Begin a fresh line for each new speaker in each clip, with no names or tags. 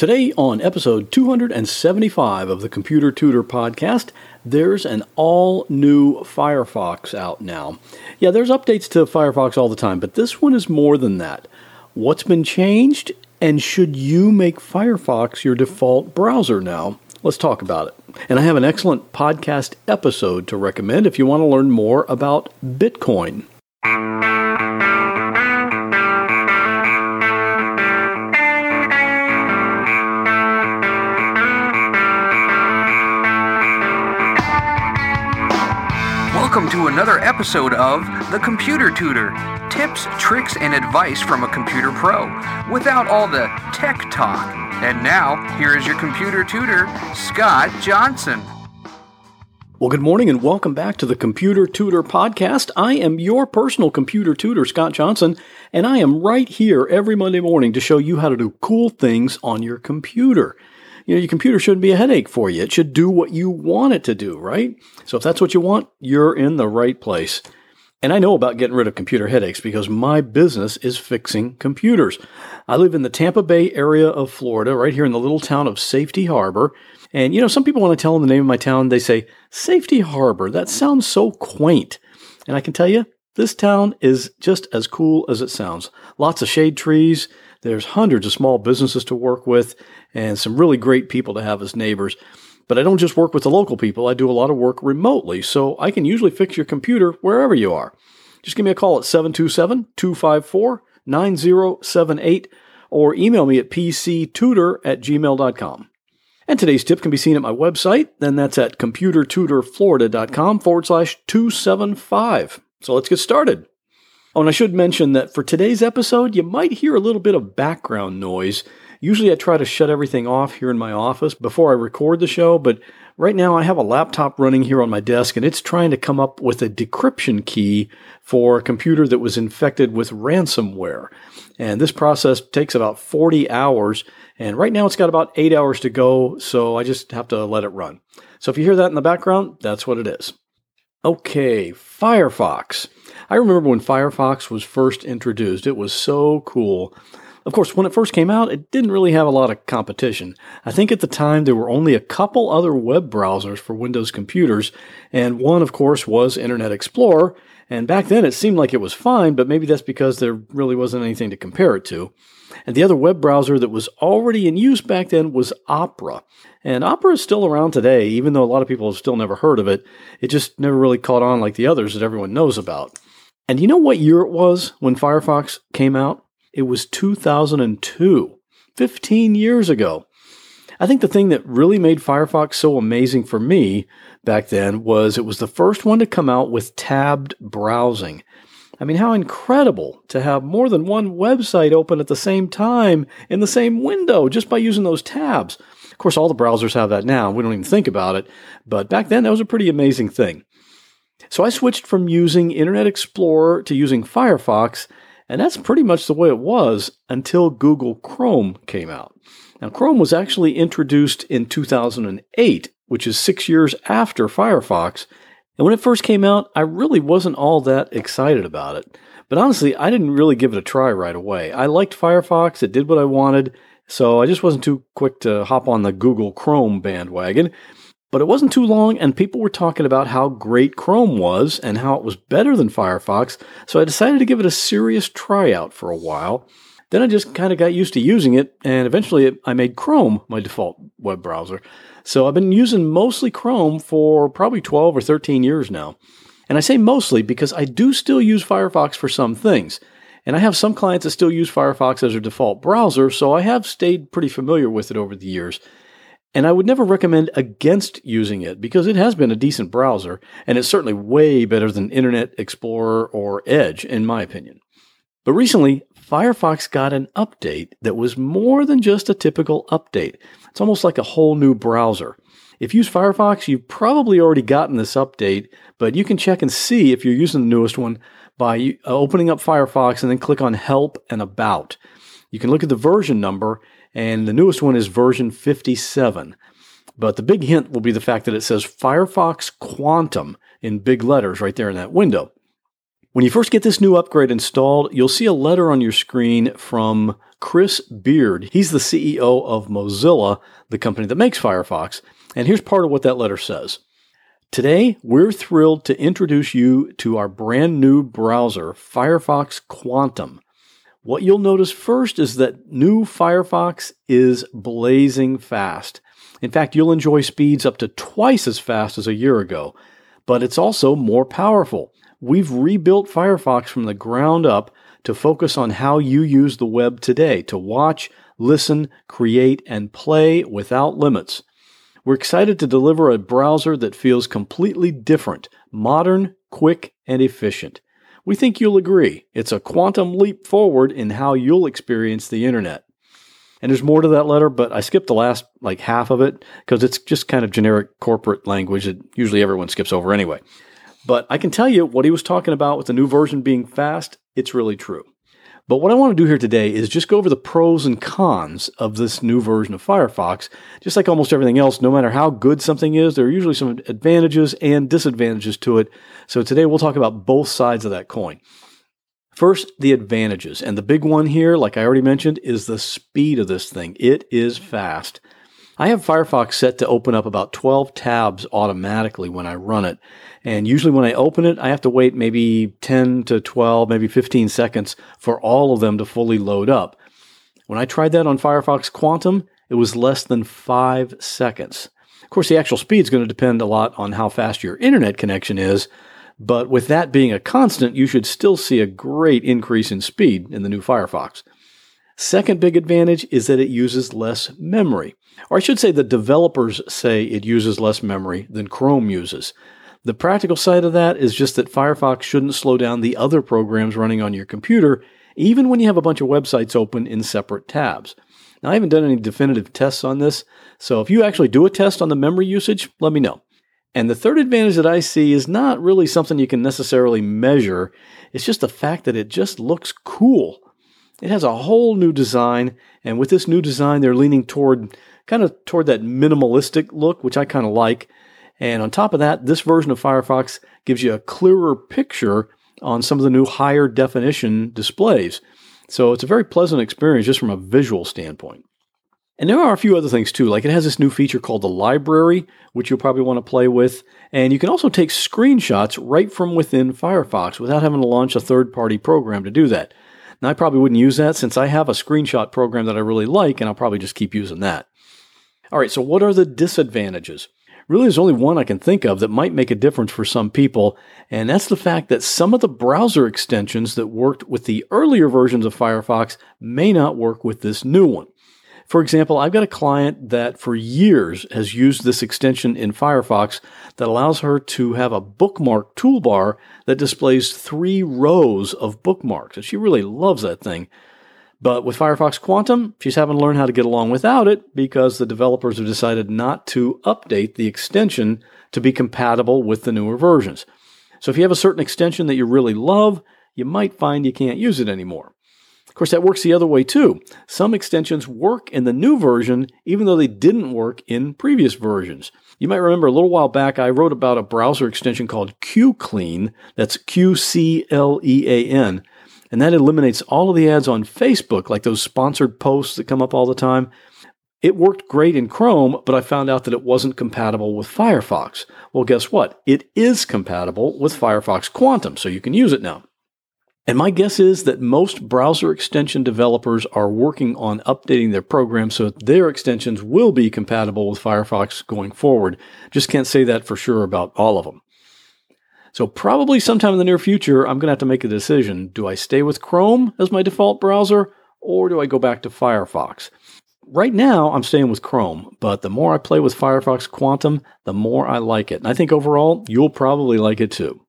Today, on episode 275 of the Computer Tutor podcast, there's an all new Firefox out now. Yeah, there's updates to Firefox all the time, but this one is more than that. What's been changed, and should you make Firefox your default browser now? Let's talk about it. And I have an excellent podcast episode to recommend if you want to learn more about Bitcoin.
To another episode of The Computer Tutor tips, tricks, and advice from a computer pro without all the tech talk. And now, here is your computer tutor, Scott Johnson.
Well, good morning and welcome back to the Computer Tutor Podcast. I am your personal computer tutor, Scott Johnson, and I am right here every Monday morning to show you how to do cool things on your computer you know, your computer shouldn't be a headache for you. It should do what you want it to do, right? So if that's what you want, you're in the right place. And I know about getting rid of computer headaches because my business is fixing computers. I live in the Tampa Bay area of Florida, right here in the little town of Safety Harbor. And, you know, some people, when I tell them the name of my town, they say, Safety Harbor. That sounds so quaint. And I can tell you, this town is just as cool as it sounds. Lots of shade trees. There's hundreds of small businesses to work with and some really great people to have as neighbors. But I don't just work with the local people, I do a lot of work remotely, so I can usually fix your computer wherever you are. Just give me a call at 727 254 9078 or email me at pctutor at gmail.com. And today's tip can be seen at my website, then that's at computertutorflorida.com forward slash 275. So let's get started. Oh, and I should mention that for today's episode, you might hear a little bit of background noise. Usually I try to shut everything off here in my office before I record the show, but right now I have a laptop running here on my desk and it's trying to come up with a decryption key for a computer that was infected with ransomware. And this process takes about 40 hours. And right now it's got about eight hours to go, so I just have to let it run. So if you hear that in the background, that's what it is. Okay, Firefox. I remember when Firefox was first introduced, it was so cool. Of course, when it first came out, it didn't really have a lot of competition. I think at the time there were only a couple other web browsers for Windows computers, and one, of course, was Internet Explorer. And back then it seemed like it was fine, but maybe that's because there really wasn't anything to compare it to. And the other web browser that was already in use back then was Opera. And Opera is still around today, even though a lot of people have still never heard of it. It just never really caught on like the others that everyone knows about. And you know what year it was when Firefox came out? It was 2002, 15 years ago. I think the thing that really made Firefox so amazing for me back then was it was the first one to come out with tabbed browsing. I mean, how incredible to have more than one website open at the same time in the same window just by using those tabs. Of course, all the browsers have that now. We don't even think about it. But back then, that was a pretty amazing thing. So I switched from using Internet Explorer to using Firefox, and that's pretty much the way it was until Google Chrome came out. Now, Chrome was actually introduced in 2008, which is six years after Firefox. And when it first came out, I really wasn't all that excited about it. But honestly, I didn't really give it a try right away. I liked Firefox, it did what I wanted, so I just wasn't too quick to hop on the Google Chrome bandwagon. But it wasn't too long, and people were talking about how great Chrome was and how it was better than Firefox, so I decided to give it a serious tryout for a while. Then I just kind of got used to using it, and eventually I made Chrome my default web browser. So I've been using mostly Chrome for probably 12 or 13 years now. And I say mostly because I do still use Firefox for some things. And I have some clients that still use Firefox as their default browser, so I have stayed pretty familiar with it over the years. And I would never recommend against using it because it has been a decent browser and it's certainly way better than Internet Explorer or Edge, in my opinion. But recently, Firefox got an update that was more than just a typical update. It's almost like a whole new browser. If you use Firefox, you've probably already gotten this update, but you can check and see if you're using the newest one by opening up Firefox and then click on Help and About. You can look at the version number and the newest one is version 57. But the big hint will be the fact that it says Firefox Quantum in big letters right there in that window. When you first get this new upgrade installed, you'll see a letter on your screen from Chris Beard. He's the CEO of Mozilla, the company that makes Firefox. And here's part of what that letter says. Today, we're thrilled to introduce you to our brand new browser, Firefox Quantum. What you'll notice first is that new Firefox is blazing fast. In fact, you'll enjoy speeds up to twice as fast as a year ago, but it's also more powerful. We've rebuilt Firefox from the ground up to focus on how you use the web today to watch, listen, create, and play without limits. We're excited to deliver a browser that feels completely different, modern, quick, and efficient. We think you'll agree. It's a quantum leap forward in how you'll experience the internet. And there's more to that letter, but I skipped the last like half of it because it's just kind of generic corporate language that usually everyone skips over anyway. But I can tell you what he was talking about with the new version being fast, it's really true. But what I want to do here today is just go over the pros and cons of this new version of Firefox. Just like almost everything else, no matter how good something is, there are usually some advantages and disadvantages to it. So today we'll talk about both sides of that coin. First, the advantages. And the big one here, like I already mentioned, is the speed of this thing. It is fast. I have Firefox set to open up about 12 tabs automatically when I run it. And usually when I open it, I have to wait maybe 10 to 12, maybe 15 seconds for all of them to fully load up. When I tried that on Firefox Quantum, it was less than five seconds. Of course, the actual speed is going to depend a lot on how fast your internet connection is, but with that being a constant, you should still see a great increase in speed in the new Firefox. Second big advantage is that it uses less memory. Or I should say the developers say it uses less memory than Chrome uses. The practical side of that is just that Firefox shouldn't slow down the other programs running on your computer, even when you have a bunch of websites open in separate tabs. Now, I haven't done any definitive tests on this, so if you actually do a test on the memory usage, let me know. And the third advantage that I see is not really something you can necessarily measure, it's just the fact that it just looks cool. It has a whole new design, and with this new design, they're leaning toward kind of toward that minimalistic look, which I kind of like. And on top of that, this version of Firefox gives you a clearer picture on some of the new higher definition displays. So it's a very pleasant experience just from a visual standpoint. And there are a few other things too, like it has this new feature called the library, which you'll probably want to play with. And you can also take screenshots right from within Firefox without having to launch a third party program to do that. I probably wouldn't use that since I have a screenshot program that I really like, and I'll probably just keep using that. All right, so what are the disadvantages? Really, there's only one I can think of that might make a difference for some people, and that's the fact that some of the browser extensions that worked with the earlier versions of Firefox may not work with this new one. For example, I've got a client that for years has used this extension in Firefox that allows her to have a bookmark toolbar that displays three rows of bookmarks. And she really loves that thing. But with Firefox Quantum, she's having to learn how to get along without it because the developers have decided not to update the extension to be compatible with the newer versions. So if you have a certain extension that you really love, you might find you can't use it anymore. Course, that works the other way too. Some extensions work in the new version, even though they didn't work in previous versions. You might remember a little while back, I wrote about a browser extension called QClean. That's Q C L E A N. And that eliminates all of the ads on Facebook, like those sponsored posts that come up all the time. It worked great in Chrome, but I found out that it wasn't compatible with Firefox. Well, guess what? It is compatible with Firefox Quantum, so you can use it now. And my guess is that most browser extension developers are working on updating their programs so that their extensions will be compatible with Firefox going forward. Just can't say that for sure about all of them. So, probably sometime in the near future, I'm going to have to make a decision. Do I stay with Chrome as my default browser, or do I go back to Firefox? Right now, I'm staying with Chrome, but the more I play with Firefox Quantum, the more I like it. And I think overall, you'll probably like it too.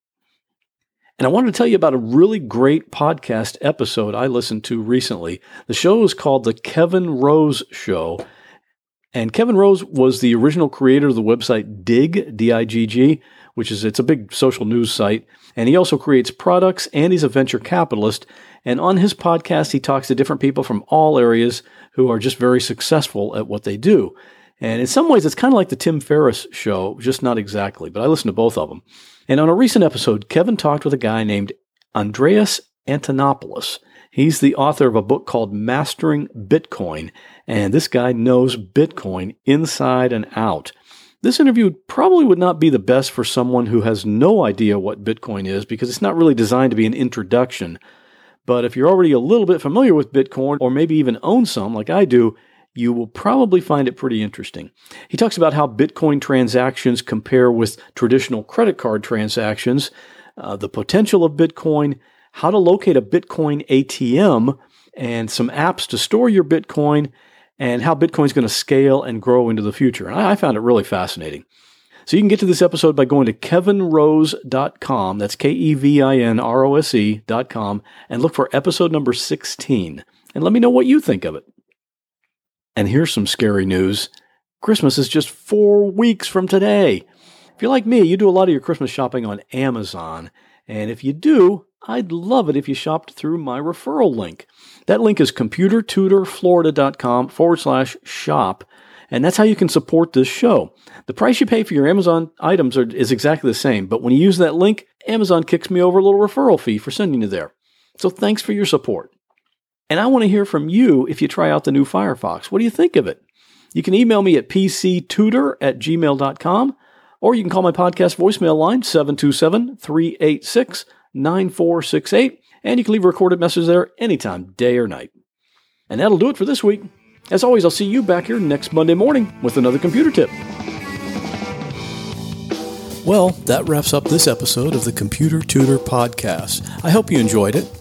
And I wanted to tell you about a really great podcast episode I listened to recently. The show is called The Kevin Rose Show. And Kevin Rose was the original creator of the website Digg, D I G G, which is it's a big social news site. And he also creates products and he's a venture capitalist. And on his podcast, he talks to different people from all areas who are just very successful at what they do. And in some ways, it's kind of like the Tim Ferriss show, just not exactly, but I listen to both of them. And on a recent episode, Kevin talked with a guy named Andreas Antonopoulos. He's the author of a book called Mastering Bitcoin, and this guy knows Bitcoin inside and out. This interview probably would not be the best for someone who has no idea what Bitcoin is because it's not really designed to be an introduction. But if you're already a little bit familiar with Bitcoin or maybe even own some like I do, you will probably find it pretty interesting. He talks about how Bitcoin transactions compare with traditional credit card transactions, uh, the potential of Bitcoin, how to locate a Bitcoin ATM, and some apps to store your Bitcoin, and how Bitcoin is going to scale and grow into the future. And I, I found it really fascinating. So you can get to this episode by going to kevinrose.com. That's K E V I N R O S E.com and look for episode number 16. And let me know what you think of it. And here's some scary news Christmas is just four weeks from today. If you're like me, you do a lot of your Christmas shopping on Amazon. And if you do, I'd love it if you shopped through my referral link. That link is computertutorflorida.com forward slash shop. And that's how you can support this show. The price you pay for your Amazon items are, is exactly the same, but when you use that link, Amazon kicks me over a little referral fee for sending you there. So thanks for your support. And I want to hear from you if you try out the new Firefox. What do you think of it? You can email me at pctutor at gmail.com, or you can call my podcast voicemail line, 727 386 9468, and you can leave a recorded message there anytime, day or night. And that'll do it for this week. As always, I'll see you back here next Monday morning with another computer tip. Well, that wraps up this episode of the Computer Tutor Podcast. I hope you enjoyed it.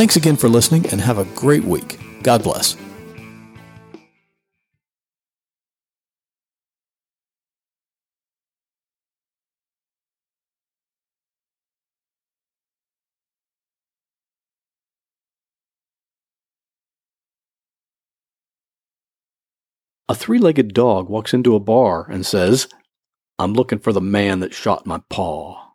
Thanks again for listening and have a great week. God bless. A three legged dog walks into a bar and says, I'm looking for the man that shot my paw.